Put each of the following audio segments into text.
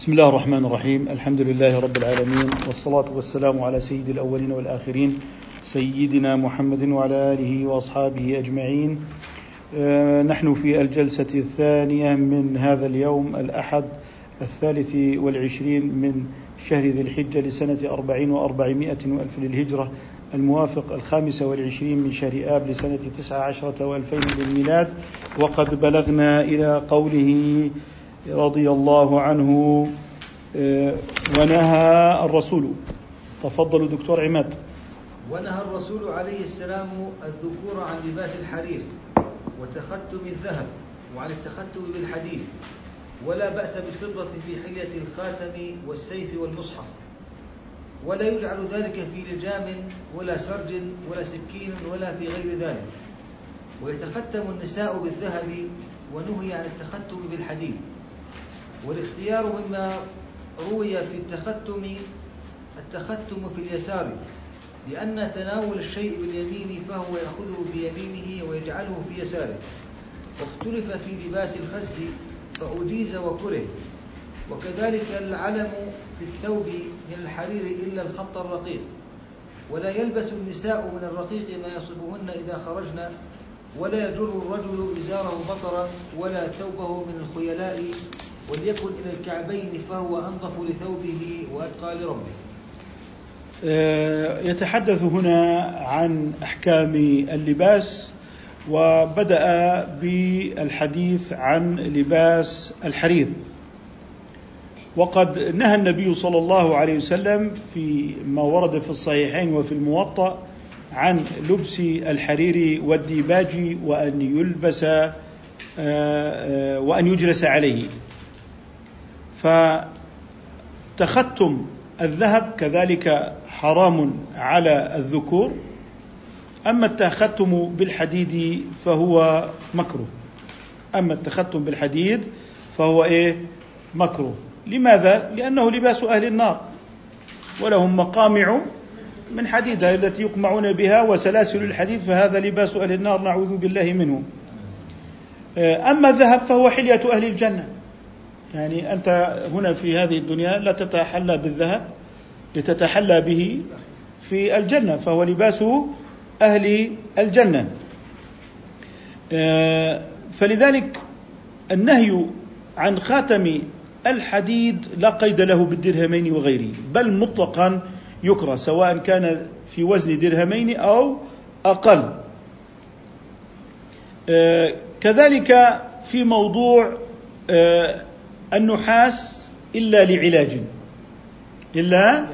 بسم الله الرحمن الرحيم. الحمد لله رب العالمين. والصلاة والسلام على سيد الأولين والآخرين سيدنا محمد وعلى آله وأصحابه أجمعين. آه، نحن في الجلسة الثانية من هذا اليوم الأحد الثالث والعشرين من شهر ذي الحجة لسنة أربعين وأربعمائة وألف للهجرة الموافق الخامسة والعشرين من شهر آب لسنة تسعة عشرة وألفين للميلاد. وقد بلغنا إلى قوله رضي الله عنه آه، ونهى الرسول. تفضلوا دكتور عماد. ونهى الرسول عليه السلام الذكور عن لباس الحرير وتختم الذهب وعن التختم بالحديد ولا بأس بالفضة في حلية الخاتم والسيف والمصحف. ولا يجعل ذلك في لجام ولا سرج ولا سكين ولا في غير ذلك. ويتختم النساء بالذهب ونهي عن التختم بالحديد. والاختيار مما روي في التختم التختم في اليسار لأن تناول الشيء باليمين فهو يأخذه بيمينه ويجعله في يساره. واختلف في لباس الخز فأجيز وكره. وكذلك العلم في الثوب من الحرير إلا الخط الرقيق. ولا يلبس النساء من الرقيق ما يصبهن إذا خرجن ولا يجر الرجل إزاره بطرا ولا ثوبه من الخيلاء وليكن إلى الكعبين فهو أنظف لثوبه وأتقى لربه. آه، يتحدث هنا عن أحكام اللباس وبدأ بالحديث عن لباس الحرير. وقد نهى النبي صلى الله عليه وسلم في ما ورد في الصحيحين وفي الموطأ عن لبس الحرير والديباج وأن يلبس آه، آه، وأن يجلس عليه. فتختم الذهب كذلك حرام على الذكور أما التختم بالحديد فهو مكروه. أما التختم بالحديد فهو إيه؟ مكروه. لماذا؟ لأنه لباس أهل النار ولهم مقامع من حديد التي يقمعون بها وسلاسل الحديد فهذا لباس أهل النار نعوذ بالله منه. أما الذهب فهو حلية أهل الجنة. يعني أنت هنا في هذه الدنيا لا تتحلى بالذهب لتتحلى به في الجنة فهو لباس أهل الجنة. فلذلك النهي عن خاتم الحديد لا قيد له بالدرهمين وغيره بل مطلقا يكره سواء كان في وزن درهمين أو أقل. كذلك في موضوع النحاس إلا لعلاج. إلا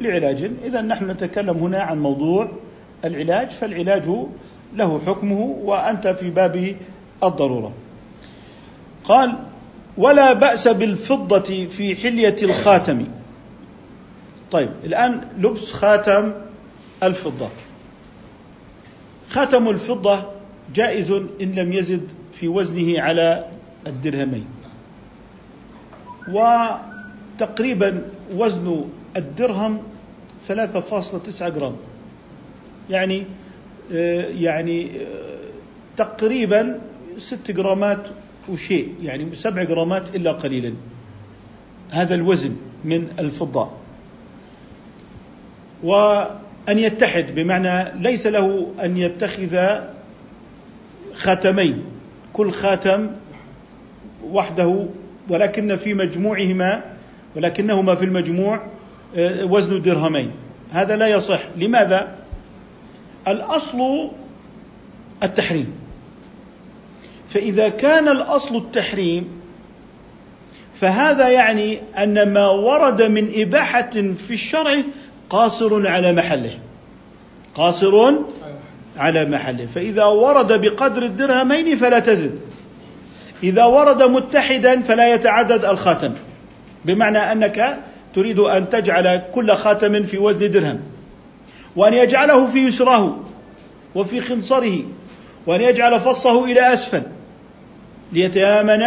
لعلاج. اذا نحن نتكلم هنا عن موضوع العلاج فالعلاج له حكمه وأنت في باب الضرورة. قال ولا بأس بالفضة في حلية الخاتم. طيب الآن لبس خاتم الفضة. خاتم الفضة جائز إن لم يزد في وزنه على الدرهمين. وتقريبا وزن الدرهم 3.9 جرام. يعني يعني تقريبا ست جرامات وشيء يعني سبع جرامات إلا قليلا. هذا الوزن من الفضة. وأن يتحد بمعنى ليس له أن يتخذ خاتمين. كل خاتم وحده ولكن في مجموعهما ولكنهما في المجموع وزن درهمين هذا لا يصح. لماذا؟ الأصل التحريم. فإذا كان الأصل التحريم فهذا يعني أن ما ورد من إباحة في الشرع قاصر على محله. قاصر على محله. فإذا ورد بقدر الدرهمين فلا تزد. إذا ورد متحدا فلا يتعدد الخاتم. بمعنى أنك تريد أن تجعل كل خاتم في وزن درهم. وأن يجعله في يسراه وفي خنصره. وأن يجعل فصه إلى أسفل. ليتيامن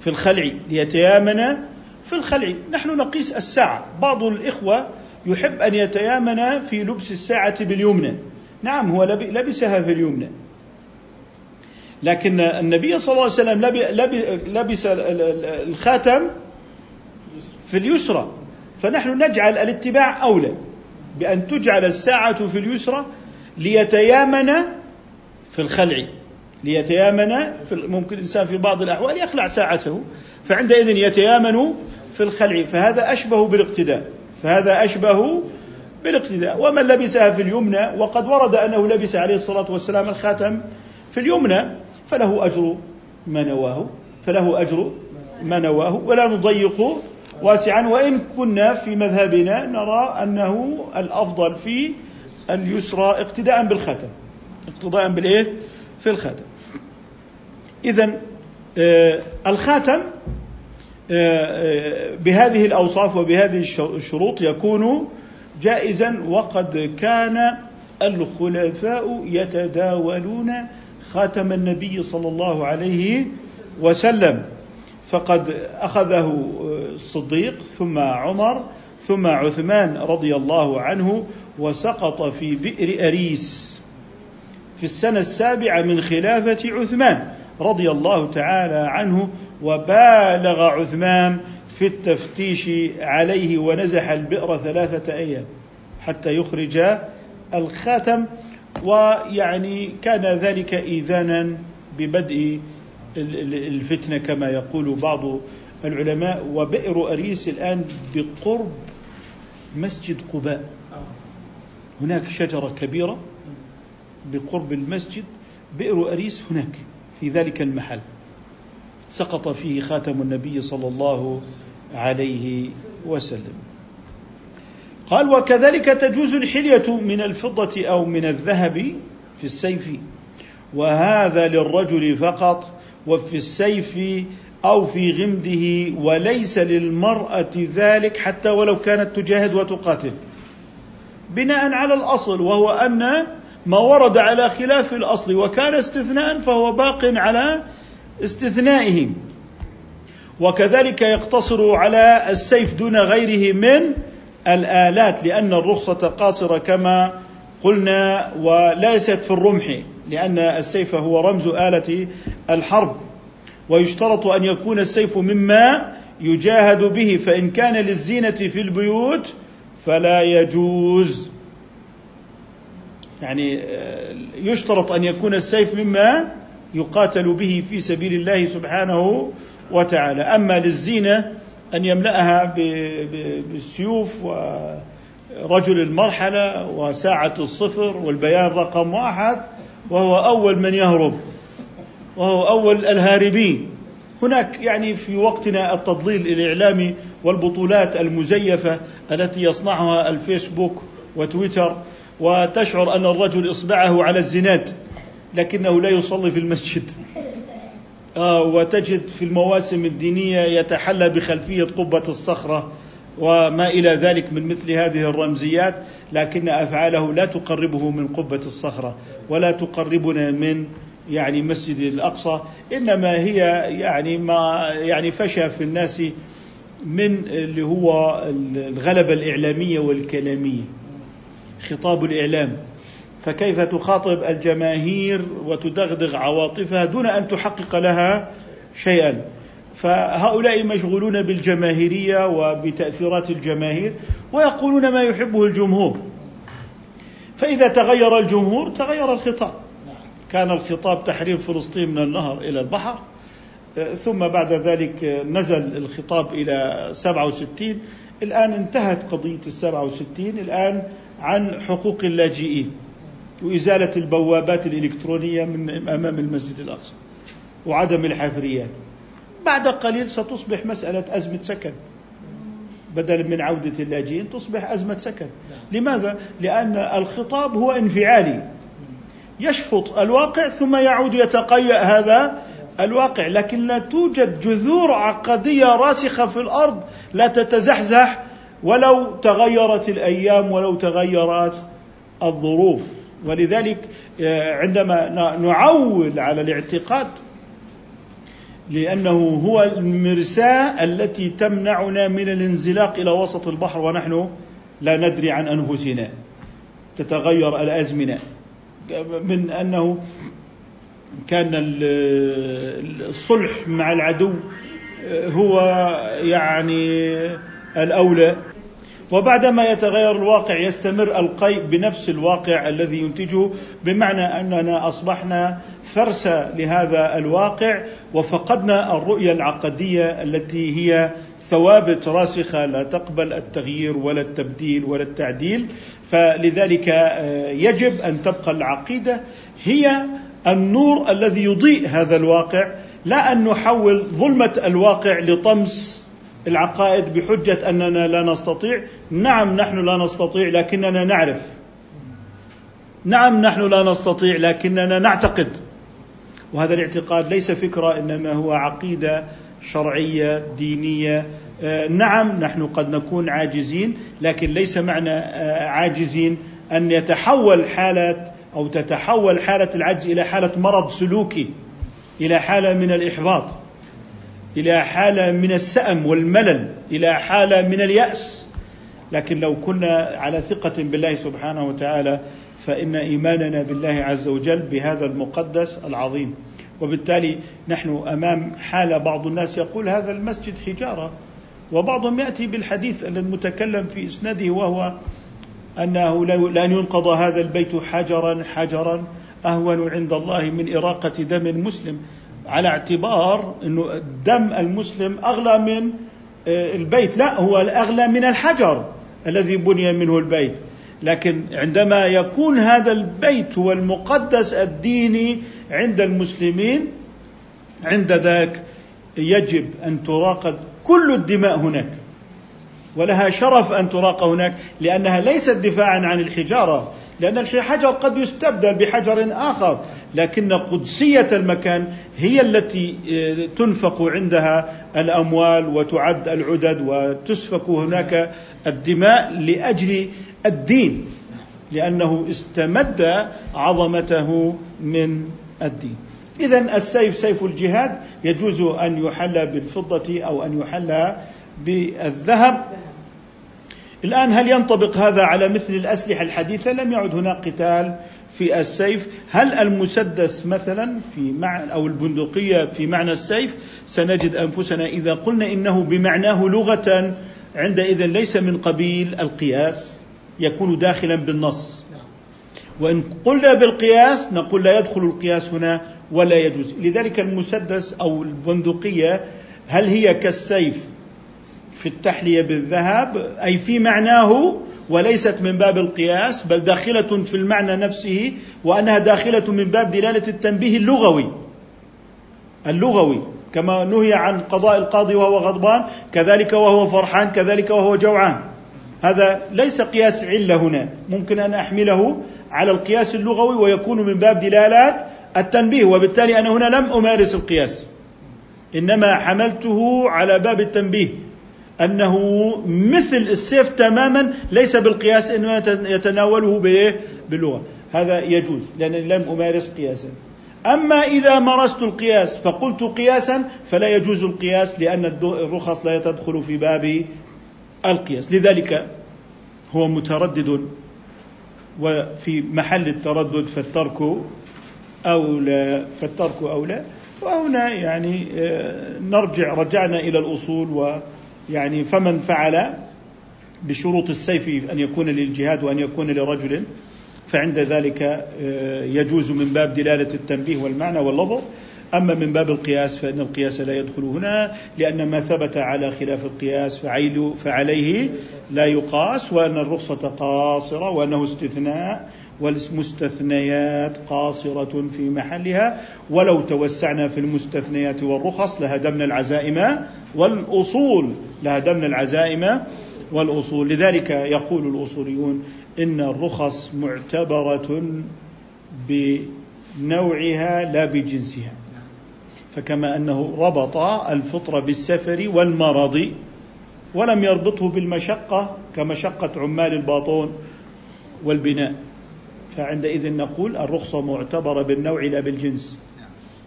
في الخلع. ليتيامن في الخلع. نحن نقيس الساعة. بعض الإخوة يحب أن يتيامن في لبس الساعة باليمنى. نعم هو لبسها في اليمنى. لكن النبي صلى الله عليه وسلم لبس الخاتم في اليسرى. فنحن نجعل الاتباع أولى بأن تجعل الساعة في اليسرى ليتيامن في الخلع. ليتيامن في ممكن الإنسان في بعض الأحوال يخلع ساعته فعندئذ يتيامن في الخلع. فهذا أشبه بالاقتداء. فهذا أشبه بالاقتداء. ومن لبسها في اليمنى وقد ورد أنه لبس عليه الصلاة والسلام الخاتم في اليمنى. فله أجر ما نواه فله أجر ما نواه ولا نضيق واسعا. وإن كنا في مذهبنا نرى أنه الأفضل في اليسرى اقتداء بالخاتم. اقتداء بالإيه؟ في الخاتم. إذا آه الخاتم آه آه بهذه الأوصاف وبهذه الشروط يكون جائزا وقد كان الخلفاء يتداولون خاتم النبي صلى الله عليه وسلم. فقد أخذه الصديق ثم عمر ثم عثمان رضي الله عنه وسقط في بئر أريس. في السنة السابعة من خلافة عثمان رضي الله تعالى عنه وبالغ عثمان في التفتيش عليه ونزح البئر ثلاثة أيام حتى يخرج الخاتم. ويعني كان ذلك إيذانا ببدء الفتنة كما يقول بعض العلماء. وبئر أريس الآن بقرب مسجد قباء. هناك شجرة كبيرة بقرب المسجد بئر أريس هناك في ذلك المحل. سقط فيه خاتم النبي صلى الله عليه وسلم. قال وكذلك تجوز الحلية من الفضة أو من الذهب في السيف وهذا للرجل فقط وفي السيف أو في غمده وليس للمرأة ذلك حتى ولو كانت تجاهد وتقاتل. بناء على الأصل وهو أن ما ورد على خلاف الأصل وكان استثناء فهو باق على استثنائه وكذلك يقتصر على السيف دون غيره من الآلات لأن الرخصة قاصرة كما قلنا وليست في الرمح لأن السيف هو رمز آلة الحرب. ويشترط أن يكون السيف مما يجاهد به فإن كان للزينة في البيوت فلا يجوز. يعني يشترط أن يكون السيف مما يقاتل به في سبيل الله سبحانه وتعالى. أما للزينة أن يملأها بالسيوف ورجل المرحلة وساعة الصفر والبيان رقم واحد وهو أول من يهرب وهو أول الهاربين. هناك يعني في وقتنا التضليل الإعلامي والبطولات المزيفة التي يصنعها الفيسبوك وتويتر وتشعر أن الرجل إصبعه على الزناد لكنه لا يصلي في المسجد. وتجد في المواسم الدينية يتحلى بخلفية قبة الصخرة وما إلى ذلك من مثل هذه الرمزيات لكن أفعاله لا تقربه من قبة الصخرة ولا تقربنا من يعني مسجد الأقصى إنما هي يعني ما يعني فشى في الناس من اللي هو الغلبة الإعلامية والكلامية خطاب الإعلام. فكيف تخاطب الجماهير وتدغدغ عواطفها دون أن تحقق لها شيئا؟ فهؤلاء مشغولون بالجماهيرية وبتأثيرات الجماهير ويقولون ما يحبه الجمهور. فإذا تغير الجمهور تغير الخطاب. كان الخطاب تحرير فلسطين من النهر إلى البحر. ثم بعد ذلك نزل الخطاب إلى 67 الآن انتهت قضية السبعة وستين الآن عن حقوق اللاجئين. وإزالة البوابات الإلكترونية من أمام المسجد الأقصى وعدم الحفريات. بعد قليل ستصبح مسألة أزمة سكن. بدلا من عودة اللاجئين تصبح أزمة سكن. لماذا؟ لأن الخطاب هو انفعالي. يشفط الواقع ثم يعود يتقيأ هذا الواقع. لكن لا توجد جذور عقدية راسخة في الأرض لا تتزحزح ولو تغيرت الأيام ولو تغيرت الظروف. ولذلك آه، عندما نعول على الاعتقاد لأنه هو المرساة التي تمنعنا من الانزلاق إلى وسط البحر ونحن لا ندري عن أنفسنا. تتغير الأزمنة. من أنه كان الصلح مع العدو هو يعني الأولى. وبعدما يتغير الواقع يستمر القيء بنفس الواقع الذي ينتجه بمعنى أننا أصبحنا فرسه لهذا الواقع وفقدنا الرؤية العقدية التي هي ثوابت راسخة لا تقبل التغيير ولا التبديل ولا التعديل. فلذلك آه، يجب أن تبقى العقيدة هي النور الذي يضيء هذا الواقع لا أن نحول ظلمة الواقع لطمس العقائد بحجة أننا لا نستطيع. نعم نحن لا نستطيع لكننا نعرف. نعم نحن لا نستطيع لكننا نعتقد. وهذا الاعتقاد ليس فكرة إنما هو عقيدة شرعية دينية. آه، نعم نحن قد نكون عاجزين لكن ليس معنى آه، عاجزين أن يتحول حالة أو تتحول حالة العجز إلى حالة مرض سلوكي إلى حالة من الإحباط. إلى حالة من السأم والملل إلى حالة من اليأس. لكن لو كنا على ثقة بالله سبحانه وتعالى فإن إيماننا بالله عز وجل بهذا المقدس العظيم. وبالتالي نحن أمام حالة بعض الناس يقول هذا المسجد حجارة. وبعضهم يأتي بالحديث المتكلم في إسناده وهو أنه لأن ينقض هذا البيت حجرا حجرا أهون عند الله من إراقة دم المسلم. على اعتبار أنه دم المسلم أغلى من آه، البيت. لا هو الأغلى من الحجر الذي بني منه البيت. لكن عندما يكون هذا البيت هو المقدس الديني عند المسلمين عند ذاك يجب أن تراقب كل الدماء هناك. ولها شرف أن تراق هناك لأنها ليست دفاعا عن الحجارة. لأن الحجر قد يستبدل بحجر آخر لكن قدسية المكان هي التي آه، تنفق عندها الأموال وتعد العدد وتسفك هناك الدماء لأجل الدين لأنه استمد عظمته من الدين. اذا السيف سيف الجهاد يجوز أن يحلى بالفضة أو أن يحلى بالذهب. الآن هل ينطبق هذا على مثل الأسلحة الحديثة؟ لم يعد هناك قتال في السيف. هل المسدس مثلا في معنى أو البندقية في معنى السيف؟ سنجد أنفسنا إذا قلنا إنه بمعناه لغة عندئذ ليس من قبيل القياس يكون داخلا بالنص. وإن قلنا بالقياس نقول لا يدخل القياس هنا ولا يجوز. لذلك المسدس أو البندقية هل هي كالسيف في التحلية بالذهب أي في معناه وليست من باب القياس بل داخلة في المعنى نفسه وأنها داخلة من باب دلالة التنبيه اللغوي. اللغوي كما نهي عن قضاء القاضي وهو غضبان كذلك وهو فرحان كذلك وهو جوعان. هذا ليس قياس علة هنا. ممكن أن أحمله على القياس اللغوي ويكون من باب دلالات التنبيه وبالتالي أنا هنا لم أمارس القياس. إنما حملته على باب التنبيه. أنه مثل السيف تماما ليس بالقياس انه يتناوله بايه؟ باللغة، هذا يجوز لأنني لم أمارس قياسا. أما إذا مارست القياس فقلت قياسا فلا يجوز القياس لأن الرخص لا تدخل في باب القياس، لذلك هو متردد وفي محل التردد فالترك أولى فالترك أولى وهنا يعني آه، نرجع رجعنا إلى الأصول و يعني فمن فعل بشروط السيف أن يكون للجهاد وأن يكون لرجل فعند ذلك آه، يجوز من باب دلالة التنبيه والمعنى واللفظ. أما من باب القياس فإن القياس لا يدخل هنا لأن ما ثبت على خلاف القياس فعليه لا يقاس وأن الرخصة قاصرة وأنه استثناء والمستثنيات قاصرة في محلها. ولو توسعنا في المستثنيات والرخص لهدمنا العزائم والأصول لهدمنا العزائم والأصول. لذلك يقول الأصوليون إن الرخص معتبرة بنوعها لا بجنسها. فكما أنه ربط الفطر بالسفر والمرض ولم يربطه بالمشقة كمشقة عمال الباطون والبناء. فعندئذ نقول الرخصة معتبرة بالنوع لا بالجنس.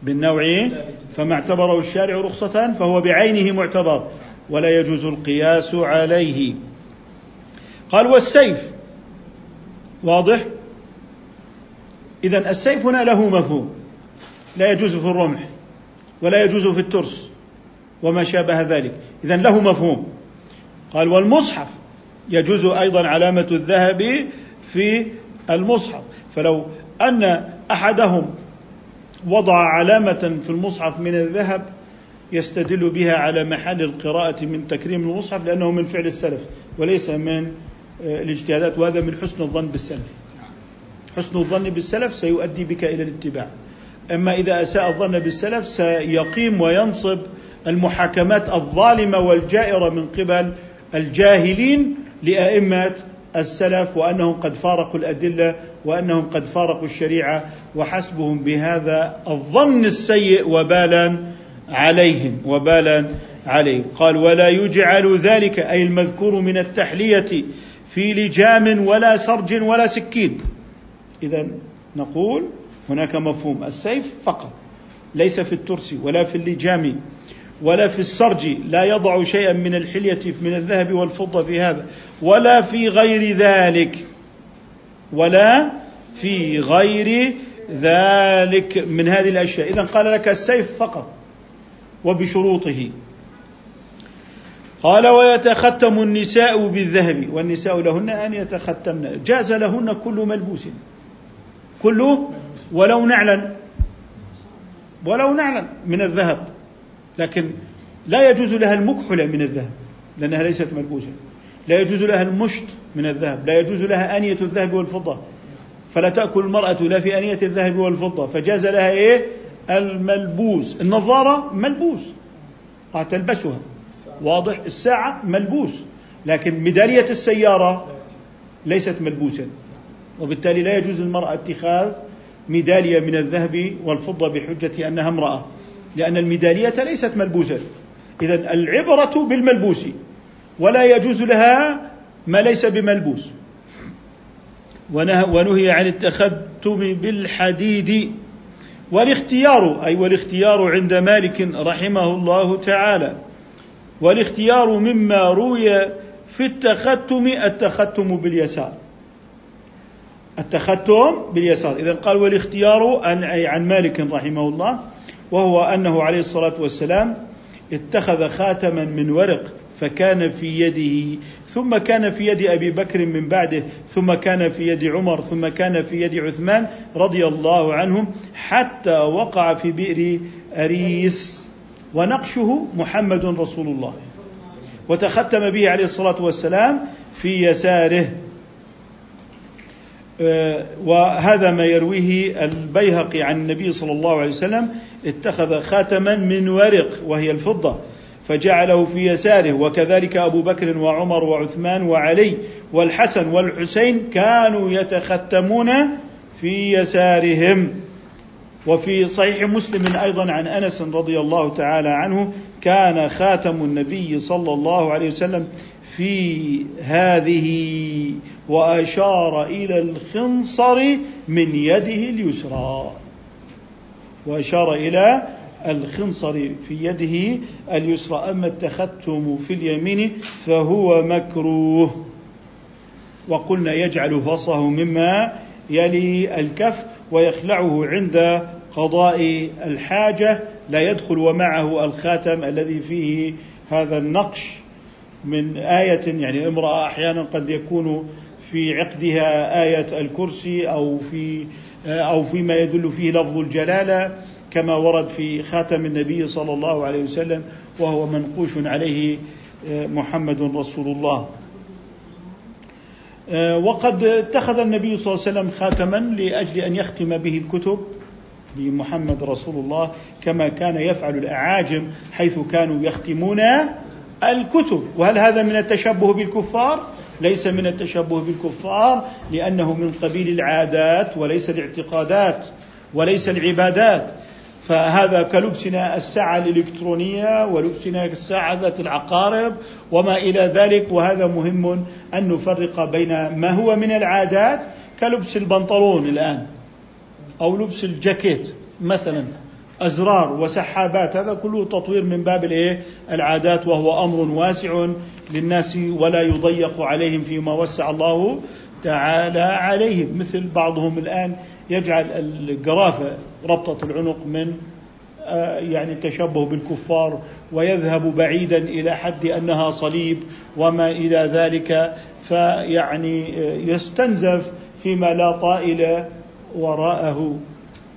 بالنوع فما اعتبره الشارع رخصة فهو بعينه معتبر ولا يجوز القياس عليه. قال والسيف واضح؟ إذا السيف هنا له مفهوم لا يجوز في الرمح ولا يجوز في الترس وما شابه ذلك. إذا له مفهوم. قال والمصحف يجوز أيضا علامة الذهب في المصحف. فلو أن أحدهم وضع علامة في المصحف من الذهب يستدل بها على محل القراءة من تكريم المصحف لأنه من فعل السلف وليس من آه، الاجتهادات وهذا من حسن الظن بالسلف. حسن الظن بالسلف سيؤدي بك إلى الاتباع. أما إذا أساء الظن بالسلف سيقيم وينصب المحاكمات الظالمة والجائرة من قبل الجاهلين لأئمة السلف وأنهم قد فارقوا الأدلة وأنهم قد فارقوا الشريعة وحسبهم بهذا الظن السيء وبالا عليهم وبالا عليهم. قال ولا يجعل ذلك أي المذكور من التحلية في لجام ولا سرج ولا سكين. إذا نقول هناك مفهوم السيف فقط ليس في الترس ولا في اللجام. ولا في السرج لا يضع شيئا من الحلية من الذهب والفضة في هذا ولا في غير ذلك ولا في غير ذلك من هذه الأشياء. إذا قال لك السيف فقط وبشروطه. قال ويتختم النساء بالذهب والنساء لهن أن يتختمن. جاز لهن كل ملبوس. كله ولو نعلا ولو نعلا من الذهب. لكن لا يجوز لها المكحلة من الذهب لأنها ليست ملبوسة. لا يجوز لها المشط من الذهب لا يجوز لها آنية الذهب والفضة. فلا تأكل المرأة لا في آنية الذهب والفضة. فجاز لها إيه؟ الملبوس. النظارة ملبوس. تلبسها. واضح؟ الساعة ملبوس. لكن ميدالية السيارة ليست ملبوسا وبالتالي لا يجوز للمرأة اتخاذ ميدالية من الذهب والفضة بحجة أنها امرأة. لأن الميدالية ليست ملبوسة. إذا العبرة بالملبوس ولا يجوز لها ما ليس بملبوس. ونهي عن التختم بالحديد والاختيار أي والاختيار عند مالك رحمه الله تعالى. والاختيار مما روي في التختم التختم باليسار. التختم باليسار. إذا قال والاختيار عن أي عن مالك رحمه الله وهو أنه عليه الصلاة والسلام اتخذ خاتما من ورق فكان في يده ثم كان في يد أبي بكر من بعده ثم كان في يد عمر ثم كان في يد عثمان رضي الله عنهم حتى وقع في بئر أريس. ونقشه محمد رسول الله. وتختم به عليه الصلاة والسلام في يساره. وهذا ما يرويه البيهقي عن النبي صلى الله عليه وسلم اتخذ خاتما من ورق وهي الفضة فجعله في يساره وكذلك أبو بكر وعمر وعثمان وعلي والحسن والحسين كانوا يتختمون في يسارهم. وفي صحيح مسلم أيضا عن أنس رضي الله تعالى عنه كان خاتم النبي صلى الله عليه وسلم في هذه وأشار إلى الخنصر من يده اليسرى. وأشار إلى الخنصر في يده اليسرى. أما التختم في اليمين فهو مكروه. وقلنا يجعل فصه مما يلي الكف ويخلعه عند قضاء الحاجة. لا يدخل ومعه الخاتم الذي فيه هذا النقش. من آية يعني امرأة أحيانا قد يكون في عقدها آية الكرسي أو في أو فيما يدل فيه لفظ الجلالة كما ورد في خاتم النبي صلى الله عليه وسلم وهو منقوش عليه محمد رسول الله. وقد اتخذ النبي صلى الله عليه وسلم خاتما لأجل أن يختم به الكتب لمحمد رسول الله كما كان يفعل الأعاجم حيث كانوا يختمون الكتب. وهل هذا من التشبه بالكفار؟ ليس من التشبه بالكفار لأنه من قبيل العادات وليس الاعتقادات وليس العبادات. فهذا كلبسنا الساعة الإلكترونية ولبسنا الساعة ذات العقارب وما إلى ذلك. وهذا مهم أن نفرق بين ما هو من العادات كلبس البنطلون الآن أو لبس الجاكيت مثلا. أزرار وسحابات هذا كله تطوير من باب الإيه؟ العادات وهو أمر واسع للناس ولا يضيق عليهم فيما وسع الله تعالى عليهم. مثل بعضهم الآن يجعل القرافة ربطة العنق من آه، يعني التشبه بالكفار ويذهب بعيدا إلى حد أنها صليب وما إلى ذلك فيعني آه، يستنزف فيما لا طائل وراءه.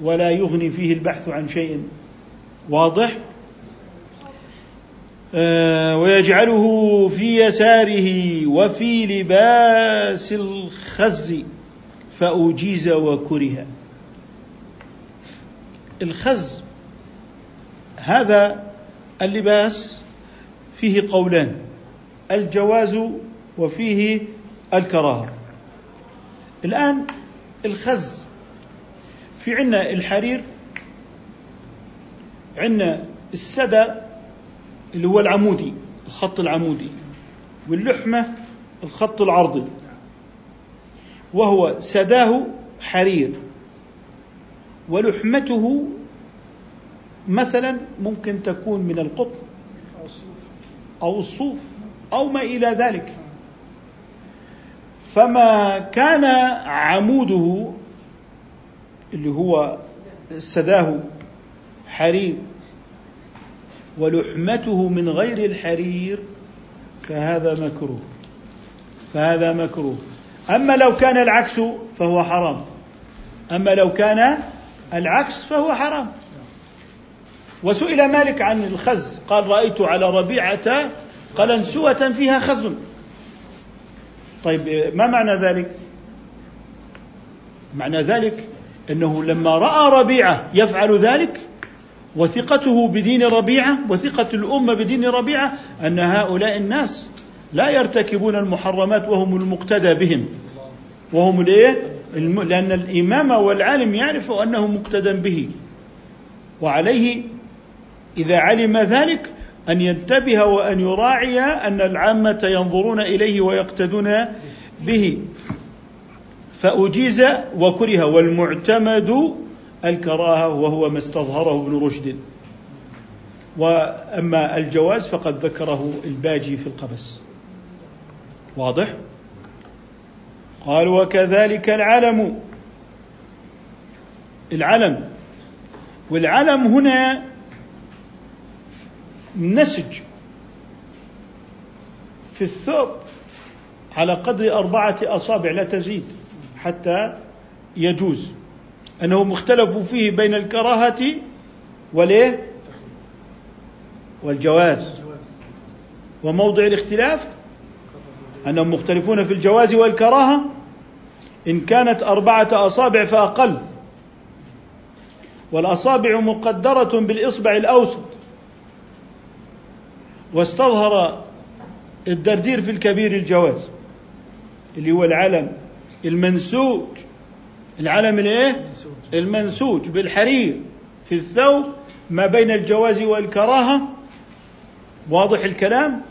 ولا يغني فيه البحث عن شيء. واضح؟ آه، ويجعله في يساره وفي لباس الخز فأجيز وكره. الخز هذا اللباس فيه قولان الجواز وفيه الكراهة. الآن الخز في عنا الحرير عنا السدى اللي هو العمودي الخط العمودي واللحمة الخط العرضي. وهو سداه حرير. ولحمته مثلا ممكن تكون من القطن أو الصوف أو ما إلى ذلك. فما كان عموده اللي هو سداه حرير ولحمته من غير الحرير فهذا مكروه فهذا مكروه. أما لو كان العكس فهو حرام. أما لو كان العكس فهو حرام. وسئل مالك عن الخز قال رأيت على ربيعة قلنسوة فيها خز. طيب ما معنى ذلك؟ معنى ذلك أنه لما رأى ربيعة يفعل ذلك وثقته بدين ربيعة وثقة الأمة بدين ربيعة أن هؤلاء الناس لا يرتكبون المحرمات وهم المقتدى بهم. وهم الايه؟ لأن الإمام والعالم يعرف أنه مقتدى به. وعليه إذا علم ذلك أن ينتبه وأن يراعي أن العامة ينظرون إليه ويقتدون به. فأجيز وكره والمعتمد الكراهة وهو ما استظهره ابن رشد. وأما الجواز فقد ذكره الباجي في القبس. واضح؟ قال وكذلك العلم. العلم. والعلم هنا نسج في الثوب على قدر أربعة أصابع لا تزيد. حتى يجوز. أنه مختلف فيه بين الكراهة والإيه والجواز. وموضع الاختلاف؟ أنهم مختلفون في الجواز والكراهة. إن كانت أربعة أصابع فأقل. والأصابع مقدرة بالإصبع الأوسط. واستظهر الدردير في الكبير الجواز اللي هو العلم المنسوج. العلم الايه؟ المنسوج. بالحرير. في الثوب ما بين الجواز والكراهة. واضح الكلام؟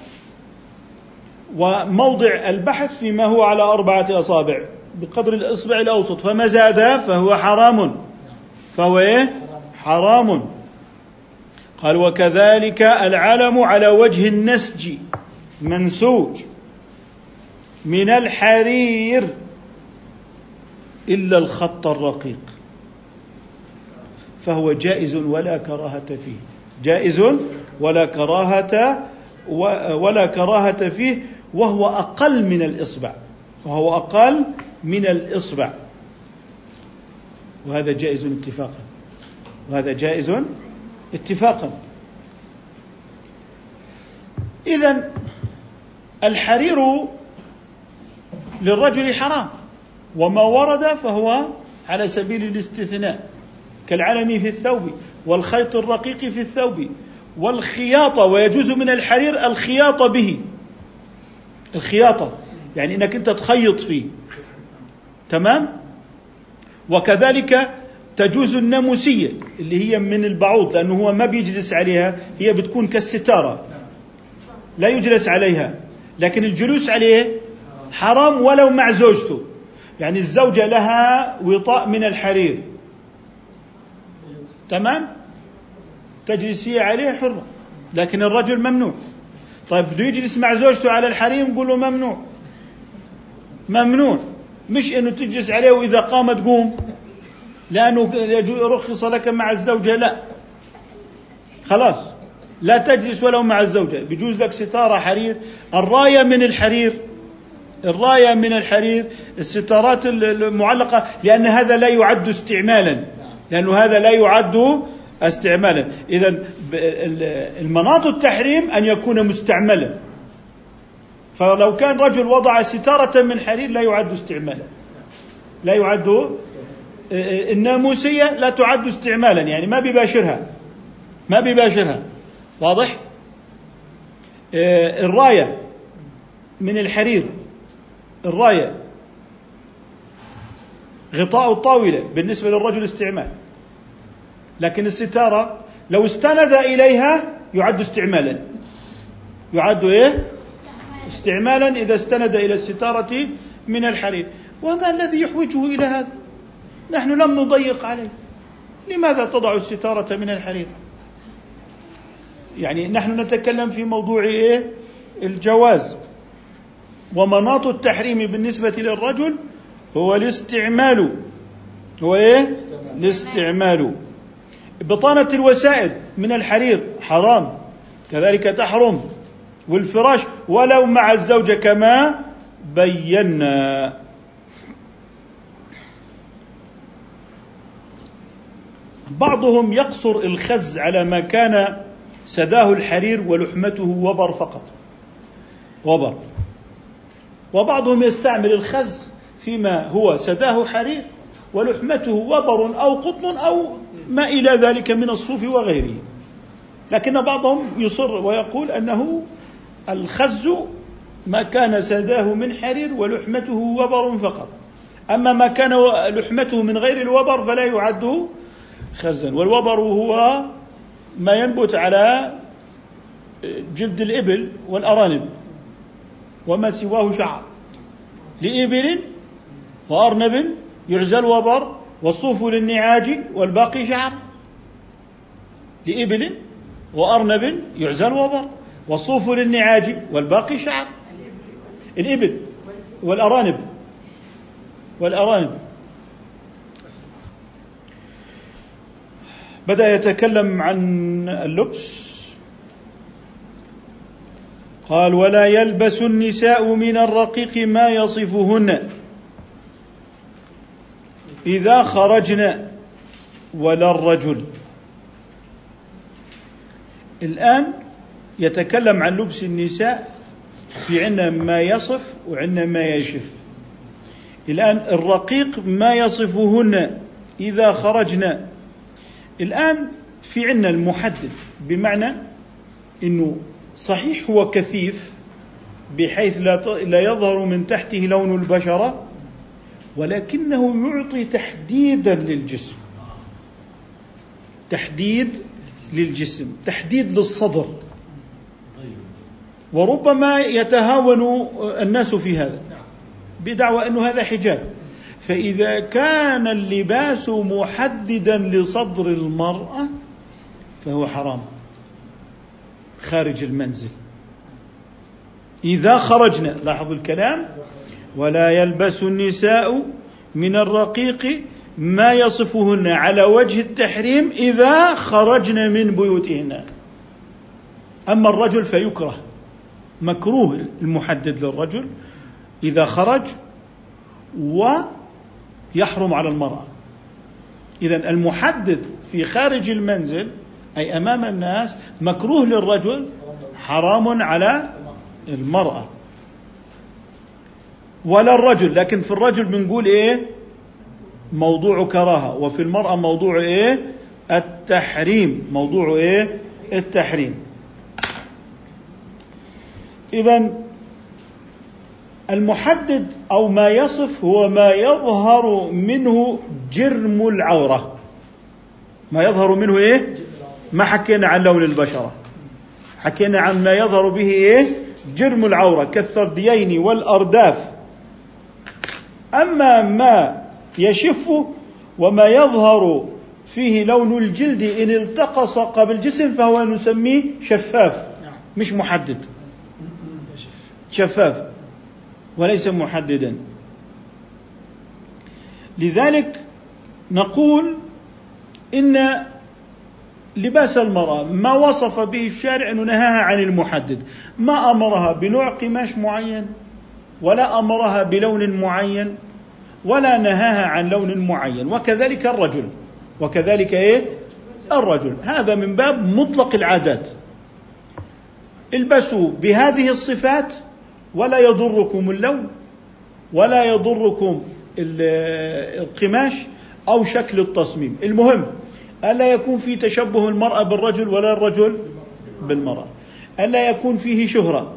وموضع البحث فيما هو على أربعة أصابع. بقدر الإصبع الأوسط. فما زاد فهو حرام. فهو إيه؟ حرام. قال وكذلك العلم على وجه النسج. منسوج. من الحرير. إلا الخط الرقيق. فهو جائز ولا كراهة فيه. جائز ولا كراهة ولا كراهة فيه وهو أقل من الإصبع. وهو أقل من الإصبع. وهذا جائز اتفاقا. وهذا جائز اتفاقا. إذا الحرير للرجل حرام. وما ورد فهو على سبيل الاستثناء كالعلم في الثوب والخيط الرقيق في الثوب والخياطة ويجوز من الحرير الخياطة به. الخياطة يعني إنك أنت تخيط فيه. تمام؟ وكذلك تجوز الناموسية اللي هي من البعوض لأنه هو ما بيجلس عليها هي بتكون كالستارة. لا يجلس عليها لكن الجلوس عليه حرام ولو مع زوجته. يعني الزوجة لها وطاء من الحرير. تمام؟ تجلس هي عليه حرة لكن الرجل ممنوع. طيب بده يجلس مع زوجته على الحرير نقول له ممنوع. ممنوع. مش إنه تجلس عليه وإذا قام تقوم. لأنه رخص لك مع الزوجة لا. خلاص. لا تجلس ولو مع الزوجة. بيجوز لك ستارة حرير. الراية من الحرير. الراية من الحرير الستارات المعلقة لأن هذا لا يعد استعمالا. لأنه هذا لا يعد استعمالا. إذا المناط التحريم أن يكون مستعملا. فلو كان رجل وضع ستارة من حرير لا يعد استعمالا. لا يعد الناموسية لا تعد استعمالا. يعني ما بيباشرها. ما بيباشرها. واضح؟ الراية من الحرير. الراية. غطاء الطاولة بالنسبة للرجل استعمال. لكن الستارة لو استند إليها يعد استعمالا. يعد إيه؟ استعمالا إذا استند إلى الستارة من الحرير. وما الذي يحوجه إلى هذا. نحن لم نضيق عليه. لماذا تضع الستارة من الحرير؟ يعني نحن نتكلم في موضوع إيه؟ الجواز. ومناط التحريم بالنسبة للرجل هو الاستعمال. هو إيه؟ الاستعمال. بطانة الوسائد من الحرير حرام. كذلك تحرم والفراش. ولو مع الزوجة كما بينا. بعضهم يقصر الخز على ما كان سداه الحرير ولحمته وبر فقط. وبر. وبعضهم يستعمل الخز فيما هو سداه حرير ولحمته وبر أو قطن أو ما إلى ذلك من الصوف وغيره. لكن بعضهم يصر ويقول أنه الخز ما كان سداه من حرير ولحمته وبر فقط. أما ما كان لحمته من غير الوبر فلا يعد خزا. والوبر هو ما ينبت على جلد الإبل والأرانب. وما سواه شعر لإبل وأرنب يعزى الوبر والصوف للنعاج والباقي شعر. لإبل وأرنب يعزى الوبر والصوف للنعاج والباقي شعر. الإبل والأرانب والأرانب. بدأ يتكلم عن اللبس. قال ولا يلبس النساء من الرقيق ما يصفهن إذا خرجن ولا الرجل. الآن يتكلم عن لبس النساء في عندنا ما يصف وعندنا ما يشف. الآن الرقيق ما يصفهن إذا خرجن. الآن في عندنا المحدد بمعنى إنه صحيح هو كثيف بحيث لا يظهر من تحته لون البشرة ولكنه يعطي تحديدا للجسم. تحديد للجسم تحديد للصدر. وربما يتهاون الناس في هذا بدعوى انه هذا حجاب. فإذا كان اللباس محددا لصدر المرأة فهو حرام. خارج المنزل. إذا خرجنا لاحظوا الكلام ولا يلبس النساء من الرقيق ما يصفهن على وجه التحريم إذا خرجن من بيوتهن. أما الرجل فيكره. مكروه المحدد للرجل إذا خرج ويحرم على المرأة. إذا المحدد في خارج المنزل أي أمام الناس مكروه للرجل حرام على المرأة. ولا الرجل لكن في الرجل بنقول إيه؟ موضوع كراهة. وفي المرأة موضوع إيه؟ التحريم. موضوع إيه؟ التحريم. إذا المحدد أو ما يصف هو ما يظهر منه جرم العورة. ما يظهر منه إيه؟ ما حكينا عن لون البشرة. حكينا عن ما يظهر به إيه جرم العورة كالثرديين والأرداف. أما ما يشف وما يظهر فيه لون الجلد إن التقص بالجسم فهو نسميه شفاف مش محدد. شفاف وليس محددا. لذلك نقول إن لباس المرأة ما وصف به الشارع أنه نهاها عن المحدد. ما أمرها بنوع قماش معين ولا أمرها بلون معين ولا نهاها عن لون معين. وكذلك الرجل. وكذلك إيه؟ الرجل. هذا من باب مطلق العادات. البسوا بهذه الصفات ولا يضركم اللون ولا يضركم القماش أو شكل التصميم. المهم ألا يكون في تشبه المرأة بالرجل ولا الرجل بالمرأة؟ ألا يكون فيه شهرة؟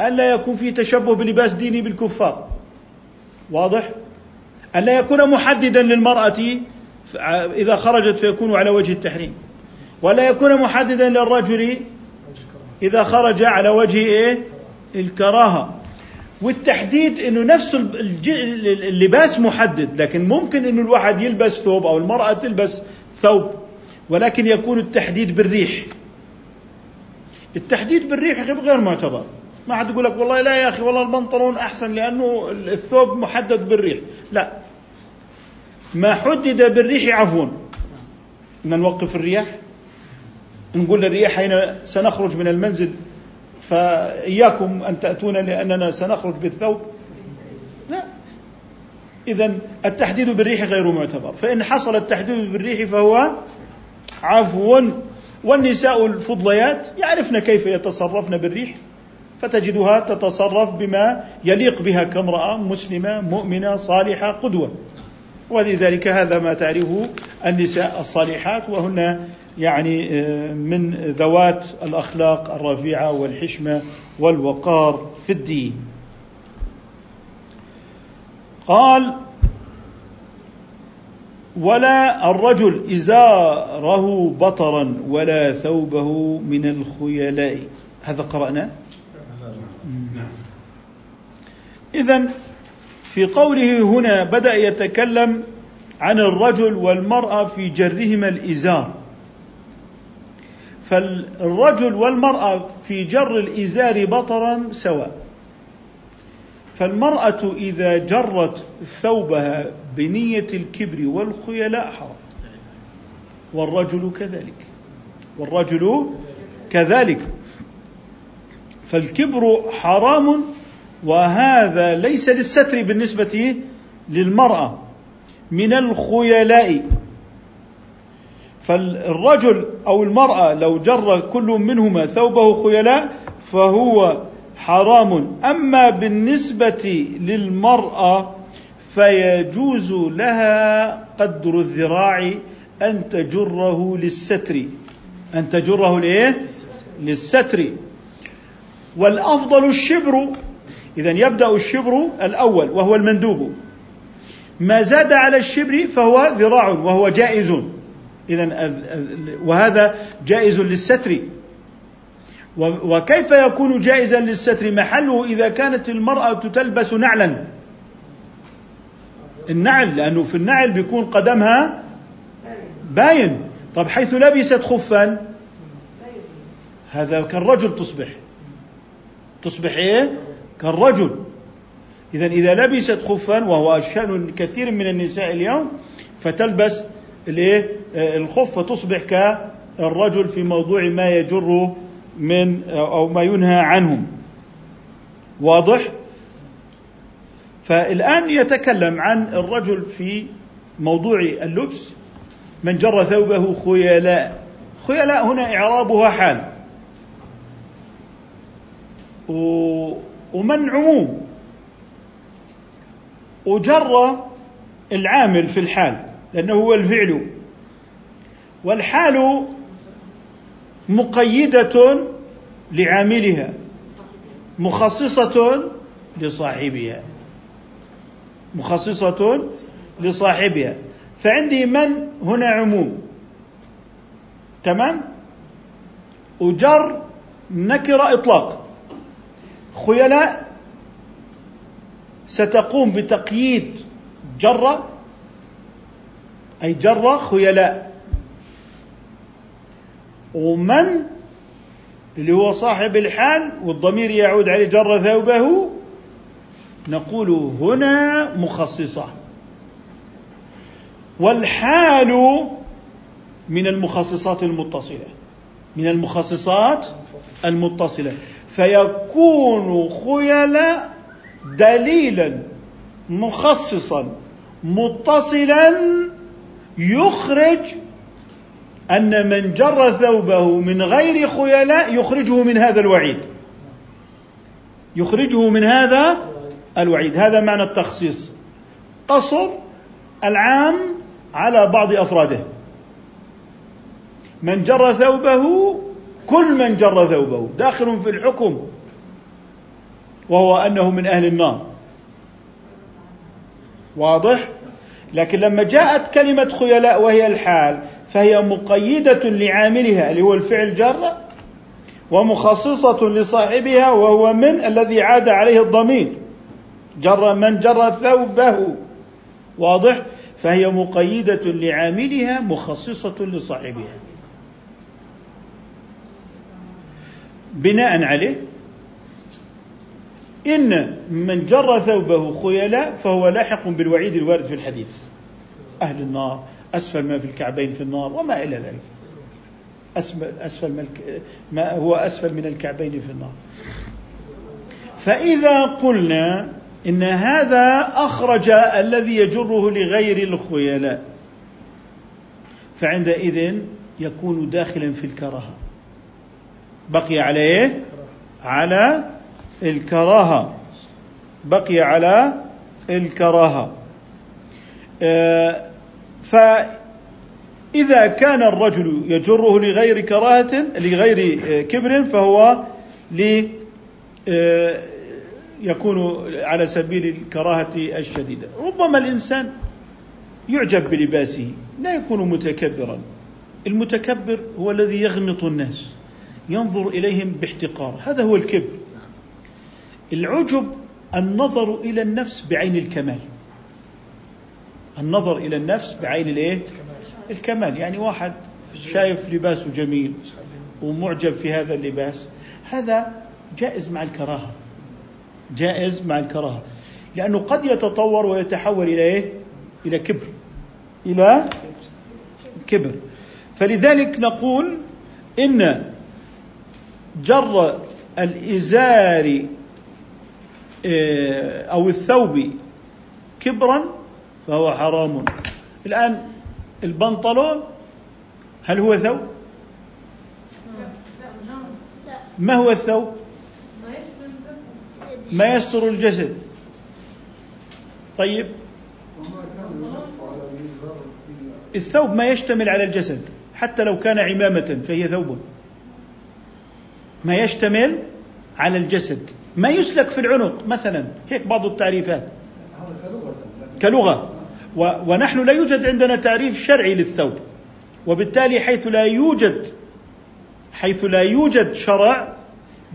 ألا يكون فيه تشبه بلباس ديني بالكفار؟ واضح؟ ألا يكون محددا للمرأة إذا خرجت فيكون على وجه التحريم؟ ولا يكون محددا للرجل إذا خرج على وجه إيه؟ الكراهة. والتحديد إنه نفس اللباس محدد لكن ممكن إنه الواحد يلبس ثوب أو المرأة تلبس ثوب ولكن يكون التحديد بالريح. التحديد بالريح غير معتبر. ما حد يقول لك والله لا يا أخي والله البنطلون أحسن لأنه الثوب محدد بالريح. لا. ما حدد بالريح عفوا. إن نوقف الرياح نقول للرياح حين سنخرج من المنزل فإياكم أن تأتون لأننا سنخرج بالثوب. لا. إذا التحديد بالريح غير معتبر. فإن حصل التحديد بالريح فهو عفو. والنساء الفضليات يعرفن كيف يتصرفن بالريح فتجدها تتصرف بما يليق بها كامرأة مسلمة مؤمنة صالحة قدوة. ولذلك هذا ما تعرفه النساء الصالحات وهن يعني آه، من ذوات الأخلاق الرفيعة والحشمة والوقار في الدين. قال ولا الرجل إزاره بطرا ولا ثوبه من الخيلاء. هذا قرأناه نعم. إذا في قوله هنا بدأ يتكلم عن الرجل والمرأة في جرهما الإزار. فالرجل والمرأة في جر الإزار بطرا سواء. فالمرأة إذا جرت ثوبها بنية الكبر والخيلاء حرام. والرجل كذلك. والرجل كذلك. فالكبر حرام وهذا ليس للستر بالنسبة للمرأة من الخيلاء. فالرجل أو المرأة لو جر كل منهما ثوبه خيلاء فهو حرام. أما بالنسبة للمرأة فيجوز لها قدر الذراع أن تجره للستر. أن تجره لإيه؟ للستر. والأفضل الشبر. اذا يبدأ الشبر الأول وهو المندوب. ما زاد على الشبر فهو ذراع وهو جائز. إذا وهذا جائز للستر. وكيف يكون جائزا للستر؟ محله إذا كانت المرأة تلبس نعلا. النعل لأنه في النعل بيكون قدمها باين. طب حيث لبست خفا. هذا كالرجل تصبح. تصبح إيه؟ كالرجل. اذا إذا لبست خفا وهو شان كثير من النساء اليوم فتلبس الإيه؟ الخف تصبح كالرجل في موضوع ما يجر من أو ما ينهى عنهم. واضح؟ فالآن يتكلم عن الرجل في موضوع اللبس. من جر ثوبه خيلاء. خيلاء هنا إعرابها حال. ومن عموم وجر العامل في الحال لأنه هو الفعل. والحال مقيدة لعاملها مخصصة لصاحبها مخصصة لصاحبها. فعندي من هنا عموم؟ تمام؟ وجر نكرة إطلاق. خيلاء ستقوم بتقييد جرة؟ أي جر خيلاء ومن اللي هو صاحب الحال والضمير يعود عليه جر ثوبه. نقول هنا مخصصة. والحال من المخصصات المتصلة. من المخصصات المتصلة. فيكون خيلاء دليلا مخصصا متصلا يخرج أن من جر ثوبه من غير خيلاء يخرجه من هذا الوعيد. يخرجه من هذا الوعيد. هذا معنى التخصيص. قصر العام على بعض أفراده. من جر ثوبه كل من جر ثوبه. داخل في الحكم وهو أنه من أهل النار. واضح؟ لكن لما جاءت كلمة خيلاء وهي الحال فهي مقيدة لعاملها اللي هو الفعل جر ومخصصة لصاحبها وهو من الذي عاد عليه الضمير. جر من جر ثوبه. واضح؟ فهي مقيدة لعاملها مخصصة لصاحبها. بناء عليه إن من جر ثوبه خيلاء فهو لاحق بالوعيد الوارد في الحديث. أهل النار. أسفل ما في الكعبين في النار وما إلى ذلك. أسفل, أسفل ما هو أسفل من الكعبين في النار. فإذا قلنا إن هذا أخرج الذي يجره لغير الخيلاء فعندئذ يكون داخلا في الكراهة. بقي عليه على الكراهة. بقي على الكراهة. آه، فإذا كان الرجل يجره لغير كراهة لغير كبر فهو ل آه، يكون على سبيل الكراهة الشديدة. ربما الإنسان يعجب بلباسه لا يكون متكبرا. المتكبر هو الذي يغمط الناس ينظر إليهم باحتقار. هذا هو الكبر. العجب النظر إلى النفس بعين الكمال. النظر إلى النفس بعين الإيه؟ الكمال. يعني واحد شايف لباسه جميل ومعجب في هذا اللباس هذا جائز مع الكراهة. جائز مع الكراهة. لأنه قد يتطور ويتحول إلى إيه؟ إلى كبر. إلى كبر. فلذلك نقول إن جر الإزار آه، أو الثوب كبرا فهو حرام. الآن البنطلون هل هو ثوب؟ ما هو الثوب؟ ما يستر الجسد. طيب. الثوب ما يشتمل على الجسد حتى لو كان عمامة فهي ثوب. ما يشتمل على الجسد. ما يسلك في العنق مثلا هيك بعض التعريفات. كلغة. ونحن لا يوجد عندنا تعريف شرعي للثوب. وبالتالي حيث لا يوجد حيث لا يوجد شرع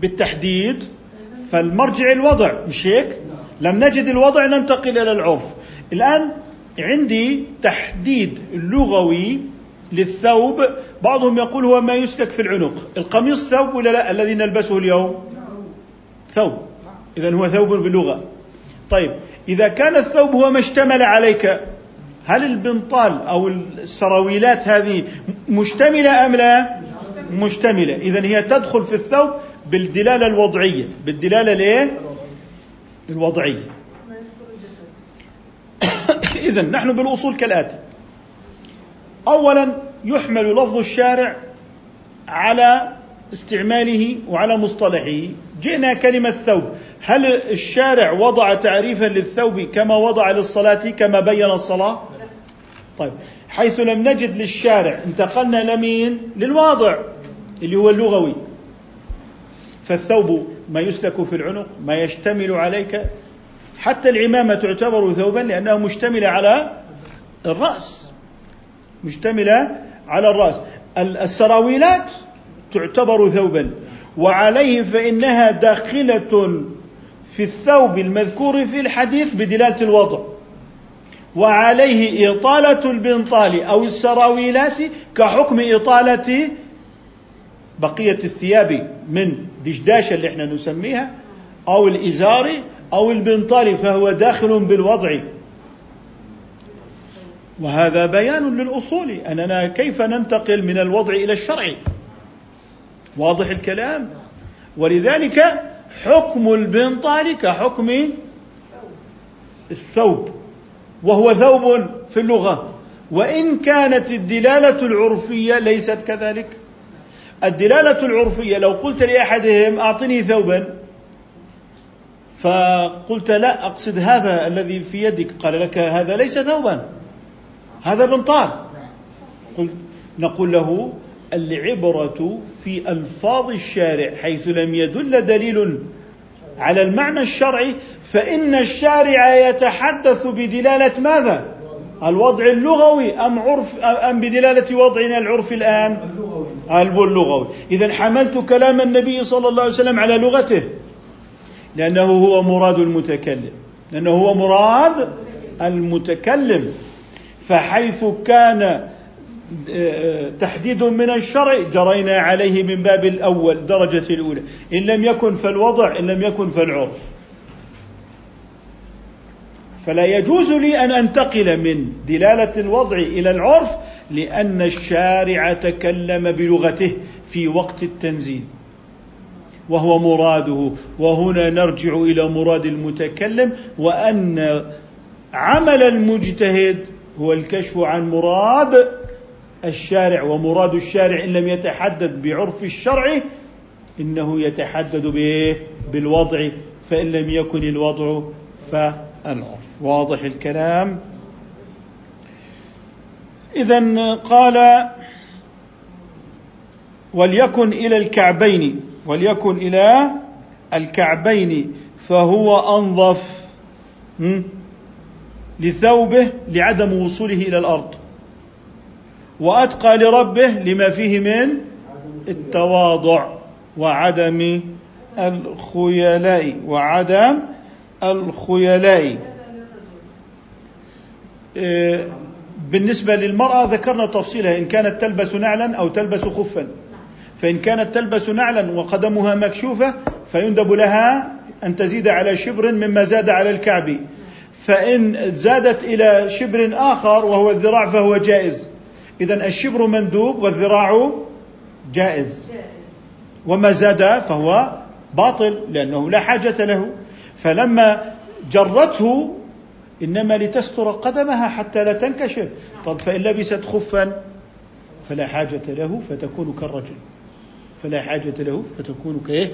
بالتحديد فالمرجع الوضع مش هيك؟ لم نجد الوضع ننتقل إلى العرف. الآن عندي تحديد لغوي للثوب بعضهم يقول هو ما يسلك في العنق. القميص ثوب ولا لا؟ الذي نلبسه اليوم؟ ثوب. إذا هو ثوب باللغة طيب إذا كان الثوب هو ما اشتمل عليك هل البنطال أو السراويلات هذه مشتملة أم لا؟ مشتملة. إذا هي تدخل في الثوب بالدلالة الوضعية. بالدلالة الايه؟ الوضعية. إذا نحن بالأصول كالآتي. أولا يحمل لفظ الشارع على استعماله وعلى مصطلحه. جئنا كلمة ثوب. هل الشارع وضع تعريفا للثوب كما وضع للصلاة كما بين الصلاة؟ طيب حيث لم نجد للشارع انتقلنا لمين؟ للواضع اللي هو اللغوي. فالثوب ما يسلك في العنق ما يشتمل عليك. حتى العمامة تعتبر ثوبا لأنها مشتملة على الرأس. مشتملة على الرأس. السراويلات تعتبر ثوبا. وعليه فإنها داخلة في الثوب المذكور في الحديث بدلالة الوضع. وعليه إطالة البنطال أو السراويلات كحكم إطالة بقية الثياب من دشداشة اللي إحنا نسميها أو الإزار أو البنطال فهو داخل بالوضع. وهذا بيان للأصول أننا كيف ننتقل من الوضع إلى الشرع؟ واضح الكلام. ولذلك حكم البنطال كحكم الثوب. وهو ثوب في اللغة. وإن كانت الدلالة العرفية ليست كذلك. الدلالة العرفية لو قلت لأحدهم أعطني ثوبا فقلت لا أقصد هذا الذي في يدك. قال لك هذا ليس ثوبا هذا بنطال. قلت نقول له العبرة في ألفاظ الشارع حيث لم يدل دليل على المعنى الشرعي فإن الشارع يتحدث بدلالة ماذا؟ الوضع اللغوي أم عرف أم بدلالة وضعنا العرف الآن؟ اللغوي إذا حملت كلام النبي صلى الله عليه وسلم على لغته لأنه هو مراد المتكلم لأنه هو مراد المتكلم فحيث كان تحديد من الشرع جرينا عليه من باب الأول درجة الأولى. إن لم يكن فالوضع إن لم يكن فالعرف. فلا يجوز لي أن أنتقل من دلالة الوضع إلى العرف لأن الشارع تكلم بلغته في وقت التنزيل. وهو مراده. وهنا نرجع إلى مراد المتكلم وأن عمل المجتهد هو الكشف عن مراد الشارع ومراد الشارع إن لم يتحدد بعرف الشرع إنه يتحدد بايه؟ بالوضع فإن لم يكن الوضع فالعرف. واضح الكلام؟ اذا قال وليكن إلى الكعبين وليكن إلى الكعبين فهو أنظف لثوبه لعدم وصوله إلى الأرض. وأتقى لربه لما فيه من التواضع وعدم الخيلاء وعدم الخيلاء. إيه، بالنسبة للمرأة ذكرنا تفصيلها إن كانت تلبس نعلا أو تلبس خفا. فإن كانت تلبس نعلا وقدمها مكشوفة فيندب لها أن تزيد على شبر مما زاد على الكعب. فإن زادت إلى شبر آخر وهو الذراع فهو جائز. إذا الشبر مندوب والذراع جائز. وما زاد فهو باطل لأنه لا حاجة له. فلما جرته إنما لتستر قدمها حتى لا تنكشف. طب فإن لبست خفا فلا حاجة له فتكون كالرجل. فلا حاجة له فتكون كإيه؟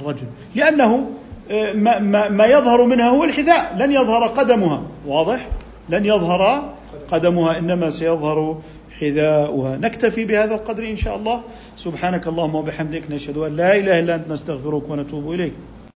الرجل لأنه آه، ما, ما, ما يظهر منها هو الحذاء. لن يظهر قدمها. واضح؟ لن يظهر قدمها. إنما سيظهر حذاؤها. نكتفي بهذا القدر إن شاء الله. سبحانك اللهم وبحمدك نشهد أن لا إله إلا أنت نستغفرك ونتوب إليك.